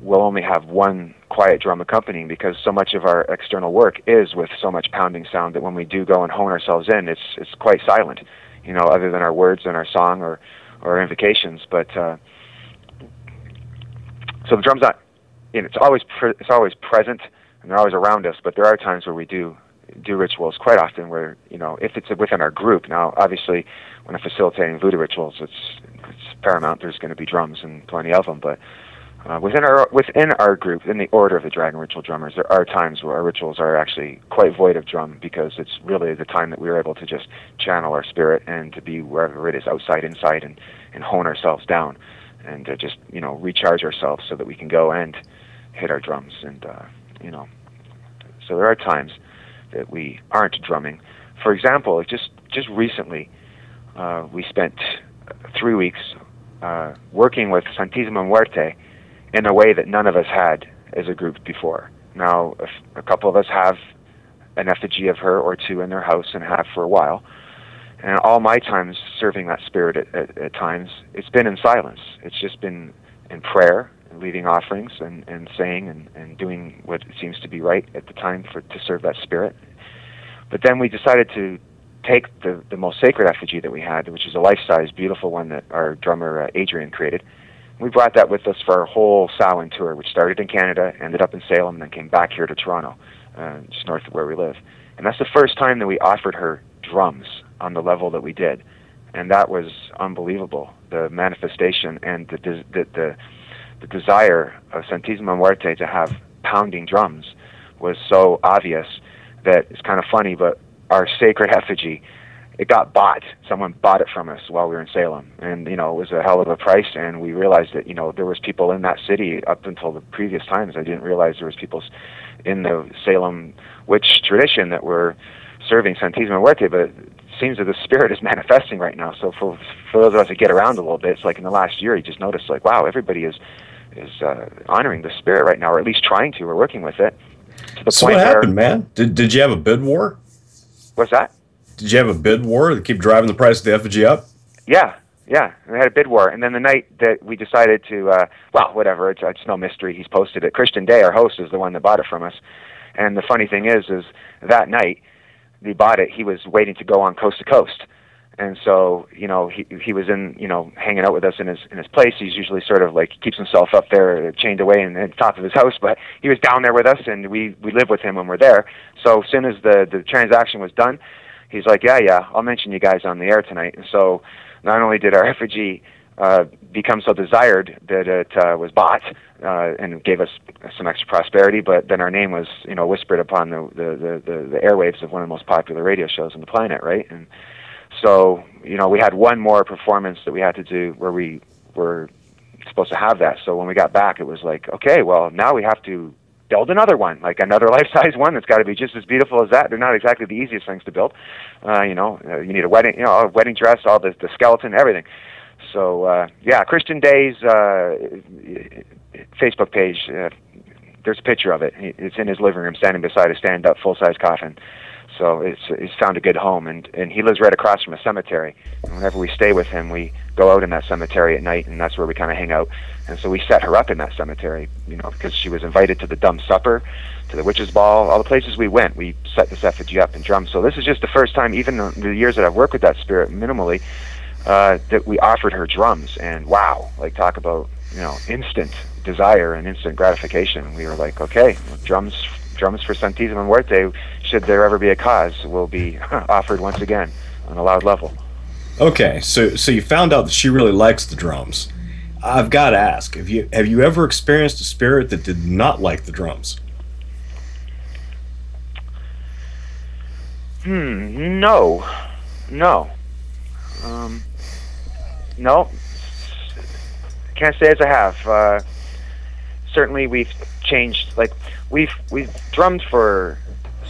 will only have one quiet drum accompanying because so much of our external work is with so much pounding sound that when we do go and hone ourselves in, it's it's quite silent, you know, other than our words and our song or or invocations. But uh, so the drum's not, you know, it's always pre- it's always present and they're always around us. But there are times where we do do rituals quite often where you know if it's within our group. Now, obviously, when I'm facilitating voodoo rituals, it's it's paramount. There's going to be drums and plenty of them, but uh, within our within our group, in the order of the Dragon Ritual Drummers, there are times where our rituals are actually quite void of drum because it's really the time that we're able to just channel our spirit and to be wherever it is, outside, inside, and and hone ourselves down, and to just you know recharge ourselves so that we can go and hit our drums, and uh, you know, so there are times that we aren't drumming. For example, just just recently, uh, we spent three weeks uh, working with Santisima Muerte in a way that none of us had as a group before. Now, a, couple of us have an effigy of her or two in their house and have for a while. And all my times serving that spirit at, at, at times, it's been in silence. It's just been in prayer, and leading offerings, and, and saying and, and doing what seems to be right at the time for to serve that spirit. But then we decided to take the, the most sacred effigy that we had, which is a life-size, beautiful one that our drummer uh, Adrian created. We brought that with us for our whole Samhain tour, which started in Canada, ended up in Salem, and then came back here to Toronto, uh, just north of where we live. And that's the first time that we offered her drums on the level that we did, and that was unbelievable. The manifestation and the the the, the desire of Santisima Muerte to have pounding drums was so obvious that it's kind of funny, but our sacred effigy it got bought. Someone bought it from us while we were in Salem, and you know it was a hell of a price. And we realized that you know there was people in that city up until the previous times. I didn't realize there was people in the Salem witch tradition that were serving Santisima Muerte, but it seems that the spirit is manifesting right now. So for for those of us that get around a little bit, it's like in the last year, you just notice like wow, everybody is is uh, honoring the spirit right now, or at least trying to, or working with it. To the so point what happened, where, man? Did did you have a bid war? What's that? Did you have a bid war to keep driving the price of the effigy up? Yeah, yeah. We had a bid war, and then the night that we decided to, uh, well, whatever. It's it's no mystery. He's posted it. Christian Day, our host, is the one that bought it from us. And the funny thing is, is that night he bought it. He was waiting to go on coast to coast, and so you know he he was in you know hanging out with us in his in his place. He's usually sort of like keeps himself up there, chained away in, in the top of his house, but he was down there with us, and we we live with him when we're there. So as soon as the the transaction was done he's like, yeah, yeah, I'll mention you guys on the air tonight. And so not only did our effigy uh, become so desired that it uh, was bought uh, and gave us some extra prosperity, but then our name was, you know, whispered upon the, the, the, the airwaves of one of the most popular radio shows on the planet, right? And so, you know, we had one more performance that we had to do where we were supposed to have that. So when we got back, it was like, okay, well, now we have to build another one, like another life-size one that's got to be just as beautiful as that. They're not exactly the easiest things to build. Uh, you know, uh, you need a wedding, you know, a wedding dress, all the the skeleton, everything. So uh, yeah, Christian Day's uh, Facebook page. Uh, there's a picture of it. It's in his living room, standing beside a stand-up full-size coffin. So it's he's found a good home, and and he lives right across from a cemetery. And whenever we stay with him, we go out in that cemetery at night, and that's where we kind of hang out. And so we set her up in that cemetery, you know, because she was invited to the dumb supper, to the witches' ball, all the places we went. We set this effigy up and drums. So this is just the first time, even the years that I've worked with that spirit minimally, uh, that we offered her drums. And wow, like talk about you know instant desire and instant gratification. We were like, okay, drums drums for Santisima Muerte, should there ever be a cause, will be offered once again on a loud level. Okay, so so you found out that she really likes the drums. I've got to ask: Have you have you ever experienced a spirit that did not like the drums? Hmm. No. No. Um. No. Can't say as I have. Uh, certainly, we've changed. Like we've we've drummed for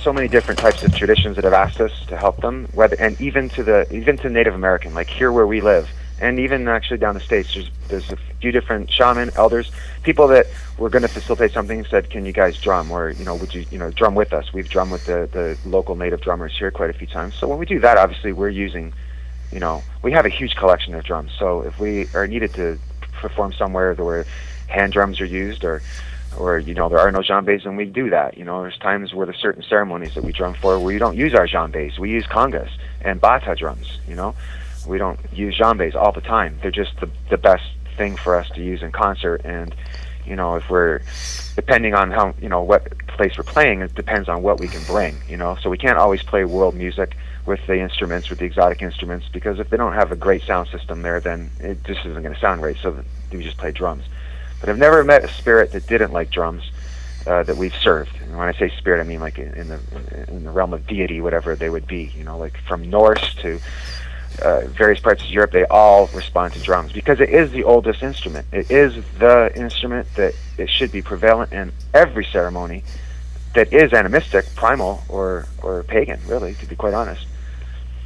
so many different types of traditions that have asked us to help them, whether and even to the even to Native American, like here where we live, and even actually down the states. There's there's a few different shaman, elders, people that were going to facilitate something. Said, "Can you guys drum?" Or you know, would you you know drum with us? We've drummed with the the local Native drummers here quite a few times. So when we do that, obviously we're using, you know, we have a huge collection of drums. So if we are needed to perform somewhere where hand drums are used or or you know there are no djembes and we do that. You know there's times where there's certain ceremonies that we drum for where you don't use our djembes we use congas and bata drums you know? We don't use djembes all the time. They're just the, the best thing for us to use in concert and you know if we're depending on how you know what place we're playing it depends on what we can bring you know? So we can't always play world music with the instruments with the exotic instruments because if they don't have a great sound system there then it just isn't going to sound great so we just play drums but I've never met a spirit that didn't like drums uh, that we've served. And when I say spirit, I mean like in the in the realm of deity, whatever they would be. You know, like from Norse to uh, various parts of Europe, they all respond to drums because it is the oldest instrument. It is the instrument that it should be prevalent in every ceremony that is animistic, primal, or or pagan. Really, to be quite honest.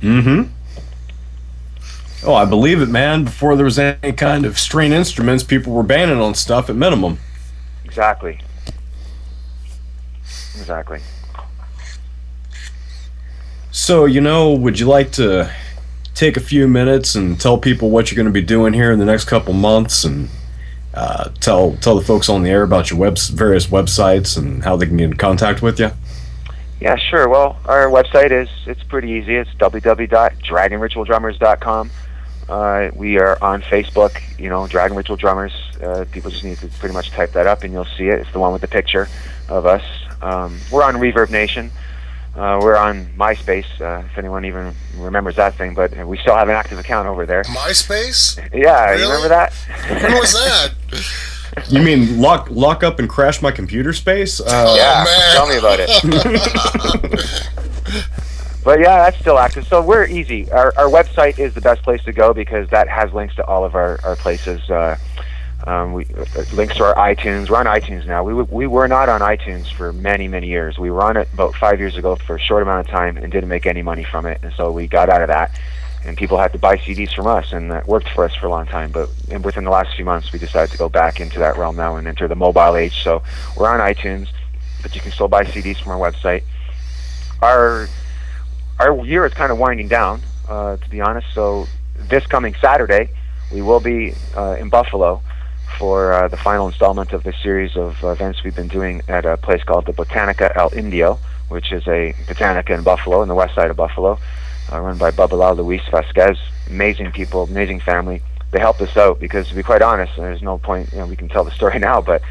Mm-hmm. Oh, I believe it, man. Before there was any kind of string instruments, people were banning on stuff at minimum. Exactly. Exactly. So, you know, would you like to take a few minutes and tell people what you're going to be doing here in the next couple months and uh, tell tell the folks on the air about your web, various websites and how they can get in contact with you? Yeah, sure. Well, our website is it's pretty easy. It's www.dragonritualdrummers.com. Uh, we are on Facebook, you know, Dragon Ritual Drummers. Uh, people just need to pretty much type that up and you'll see it. It's the one with the picture of us. Um, we're on Reverb Nation. Uh, we're on MySpace, uh, if anyone even remembers that thing, but we still have an active account over there. MySpace? Yeah, Really? you remember that? When was that? You mean lock lock up and crash my computer space? Uh, yeah, man. tell me about it. But yeah, that's still active. So we're easy. Our, our website is the best place to go because that has links to all of our, our places. Uh, um, we, uh, links to our iTunes. We're on iTunes now. We, we were not on iTunes for many, many years. We were on it about five years ago for a short amount of time and didn't make any money from it. And so we got out of that. And people had to buy CDs from us, and that worked for us for a long time. But within the last few months, we decided to go back into that realm now and enter the mobile age. So we're on iTunes, but you can still buy CDs from our website. Our our year is kind of winding down, uh, to be honest. So this coming Saturday, we will be uh, in Buffalo for uh, the final installment of the series of events we've been doing at a place called the Botanica El Indio, which is a botanica in Buffalo, in the west side of Buffalo, uh, run by Babalao Luis Vasquez. Amazing people, amazing family. They helped us out because, to be quite honest, there's no point, you know, we can tell the story now, but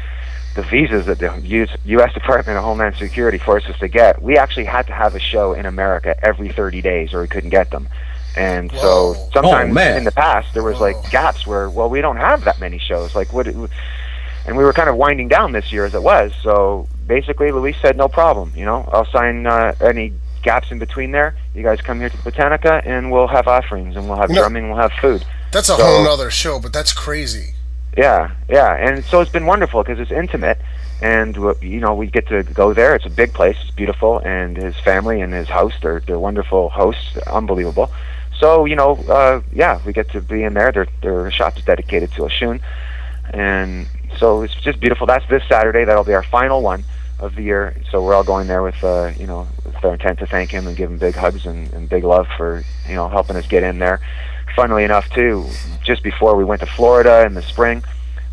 the visas that the US, U.S. Department of Homeland Security forced us to get, we actually had to have a show in America every 30 days, or we couldn't get them. And so sometimes Oh, in the past there was Whoa. like gaps where, well, we don't have that many shows. Like what? And we were kind of winding down this year as it was. So basically, Luis said, no problem. You know, I'll sign uh, any gaps in between there. You guys come here to the Botanica, and we'll have offerings, and we'll have You know- drumming, we'll have food. That's a So- whole other show, but that's crazy. Yeah, yeah, and so it's been wonderful because it's intimate, and you know we get to go there. It's a big place. It's beautiful, and his family and his host they're they're wonderful hosts, unbelievable. So you know, uh, yeah, we get to be in there. Their their shop is dedicated to Oshun, and so it's just beautiful. That's this Saturday. That'll be our final one of the year. So we're all going there with, uh, you know, with our intent to thank him and give him big hugs and, and big love for, you know, helping us get in there. Funnily enough, too, just before we went to Florida in the spring,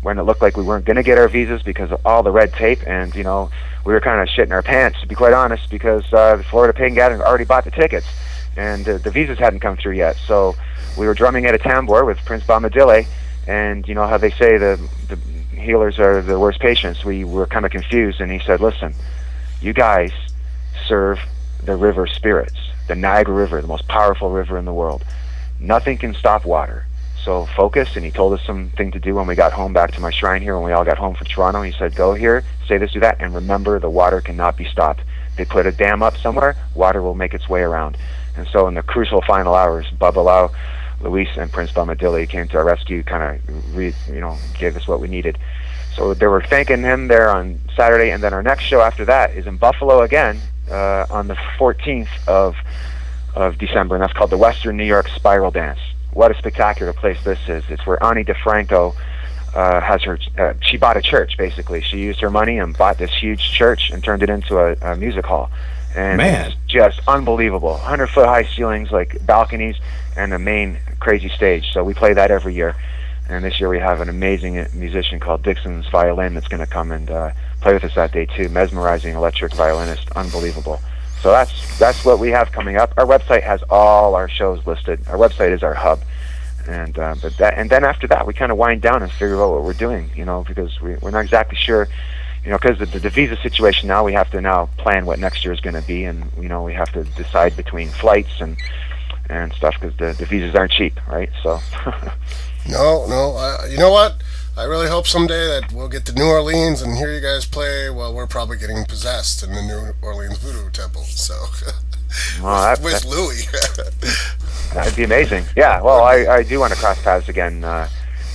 when it looked like we weren't going to get our visas because of all the red tape, and you know, we were kind of shitting our pants, to be quite honest, because uh, the Florida Pagan Gathering already bought the tickets, and uh, the visas hadn't come through yet. So we were drumming at a tambour with Prince Bomadille, and you know how they say the the healers are the worst patients. We were kind of confused, and he said, "Listen, you guys serve the river spirits, the Niagara River, the most powerful river in the world. Nothing can stop water. So focus." And he told us something to do when we got home back to my shrine here. When we all got home from Toronto, he said, "Go here, say this, do that, and remember, the water cannot be stopped. They put a dam up somewhere, water will make its way around." And so, in the crucial final hours, Babalao Luis and Prince Bomadille came to our rescue, kind of, re, you know, gave us what we needed. So they were thanking him there on Saturday, and then our next show after that is in Buffalo again uh, on the 14th of of December, and that's called the Western New York Spiral Dance. What a spectacular place this is! It's where Ani DiFranco uh, has her. Uh, she bought a church basically. She used her money and bought this huge church and turned it into a, a music hall. And Man. it's just unbelievable. 100 foot high ceilings, like balconies, and a main crazy stage. So we play that every year. And this year we have an amazing musician called Dixon's Violin that's going to come and uh, play with us that day too. Mesmerizing electric violinist, unbelievable. So that's that's what we have coming up. Our website has all our shows listed. Our website is our hub, and uh, but that and then after that we kind of wind down and figure out what we're doing. You know, because we, we're not exactly sure. You know, because the, the, the visa situation now, we have to now plan what next year is going to be, and you know we have to decide between flights and and stuff because the, the visas aren't cheap, right? So. No, no. Uh, you know what? I really hope someday that we'll get to New Orleans and hear you guys play while we're probably getting possessed in the New Orleans Voodoo Temple. So, Well, that, with that, Louis. that'd be amazing. Yeah. Well, I, I do want to cross paths again. Uh,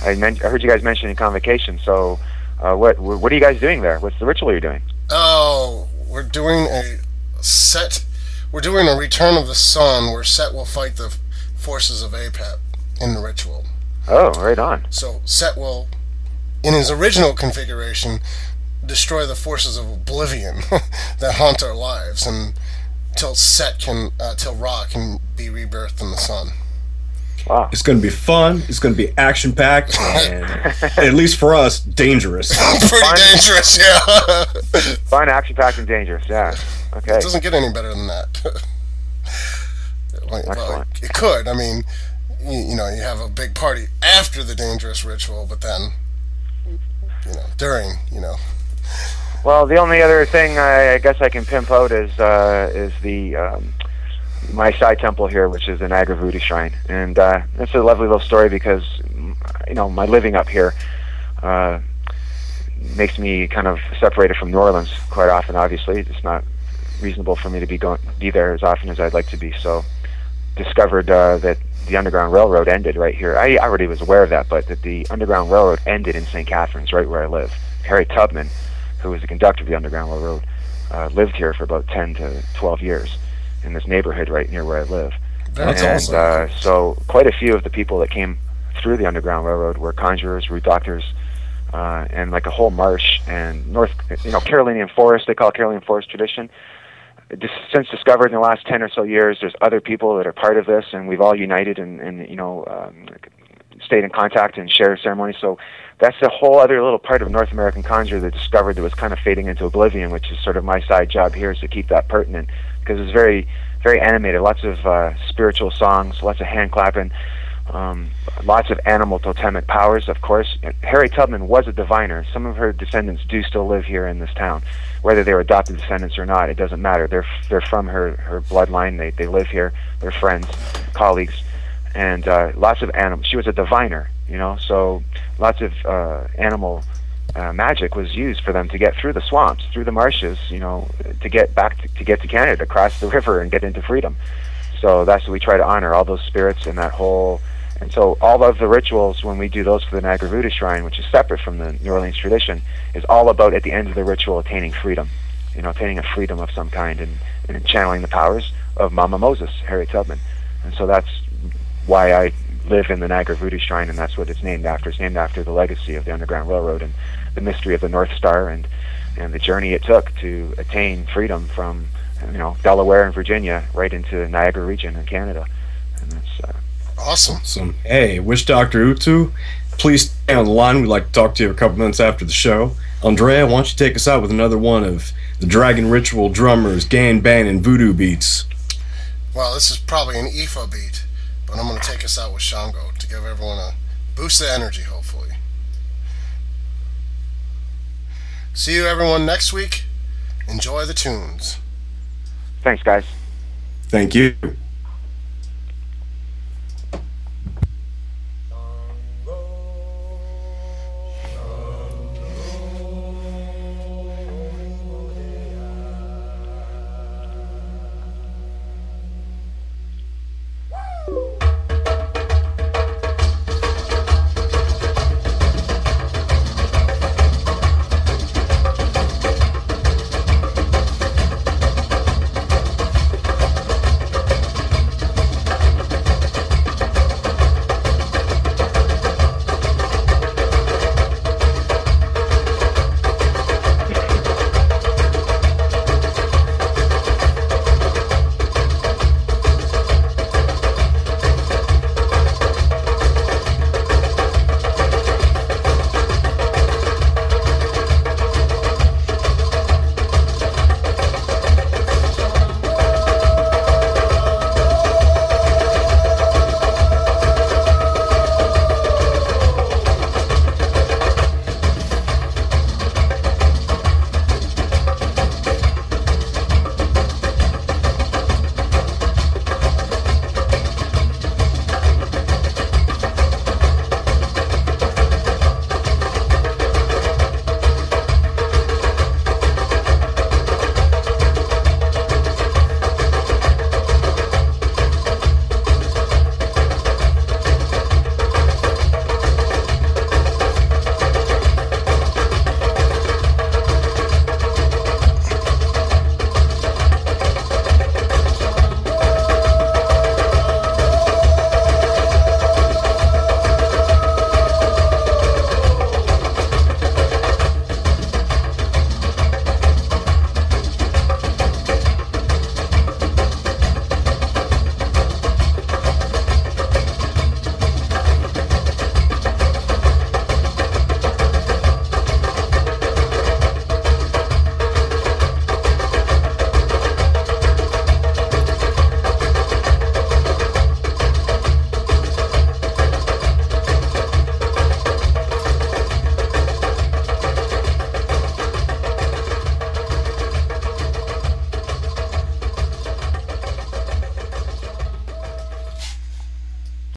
I, men- I heard you guys mentioning convocation. So, uh, what what are you guys doing there? What's the ritual you're doing? oh, we're doing a set. We're doing a Return of the Sun where Set will fight the forces of Apep in the ritual. Oh, right on. So Set will, in his original configuration, destroy the forces of oblivion that haunt our lives, and till Set can, uh, till Ra can be rebirthed in the sun. Wow. It's going to be fun. It's going to be action packed, and at least for us, dangerous. Pretty Fine. dangerous, yeah. Fun, action packed, and dangerous. Yeah. Okay. It doesn't get any better than that. Like, well, it could. I mean, you, you know, you have a big party after the dangerous ritual, but then, you know, during, you know. Well, the only other thing I, I guess I can pimp out is uh, is the um, my side temple here, which is the Niagara Shrine, and uh, it's a lovely little story because you know my living up here uh, makes me kind of separated from New Orleans quite often. Obviously, it's not reasonable for me to be going be there as often as I'd like to be. So, discovered uh, that the Underground Railroad ended right here. I already was aware of that, but that the Underground Railroad ended in St. Catharines, right where I live. Harriet Tubman, who was the conductor of the Underground Railroad, uh, lived here for about 10 to 12 years in this neighborhood right near where I live. That's and awesome. uh, so, quite a few of the people that came through the Underground Railroad were conjurers, root doctors, uh, and like a whole marsh and North, you know, Carolinian forest. They call it Carolinian forest tradition. Since discovered in the last 10 or so years, there's other people that are part of this, and we've all united and, and you know, um, stayed in contact and shared ceremonies. So that's a whole other little part of North American conjure that discovered that was kind of fading into oblivion, which is sort of my side job here is to keep that pertinent because it's very, very animated. Lots of uh, spiritual songs, lots of hand clapping, um, lots of animal totemic powers, of course. Harriet Tubman was a diviner. Some of her descendants do still live here in this town. Whether they were adopted descendants or not, it doesn't matter. They're they're from her her bloodline. They they live here. They're friends, colleagues, and uh, lots of animals. She was a diviner, you know. So lots of uh, animal uh, magic was used for them to get through the swamps, through the marshes, you know, to get back to, to get to Canada, across the river, and get into freedom. So that's what we try to honor all those spirits and that whole. And so all of the rituals when we do those for the Niagara Voodoo Shrine, which is separate from the New Orleans tradition, is all about at the end of the ritual attaining freedom, you know, attaining a freedom of some kind and, and channeling the powers of Mama Moses, Harriet Tubman. And so that's why I live in the Niagara Voodoo Shrine, and that's what it's named after. It's named after the legacy of the Underground Railroad and the mystery of the North Star and and the journey it took to attain freedom from you know Delaware and Virginia right into the Niagara region in Canada. And that's uh, Awesome. Awesome. Hey, Witch Doctor Utu, please stay on the line. We'd like to talk to you a couple minutes after the show. Andrea, why don't you take us out with another one of the Dragon Ritual drummers, Gan Ban, and Voodoo beats? Well, this is probably an IFA beat, but I'm going to take us out with Shango to give everyone a boost of energy, hopefully. See you, everyone, next week. Enjoy the tunes. thanks, guys. Thank you.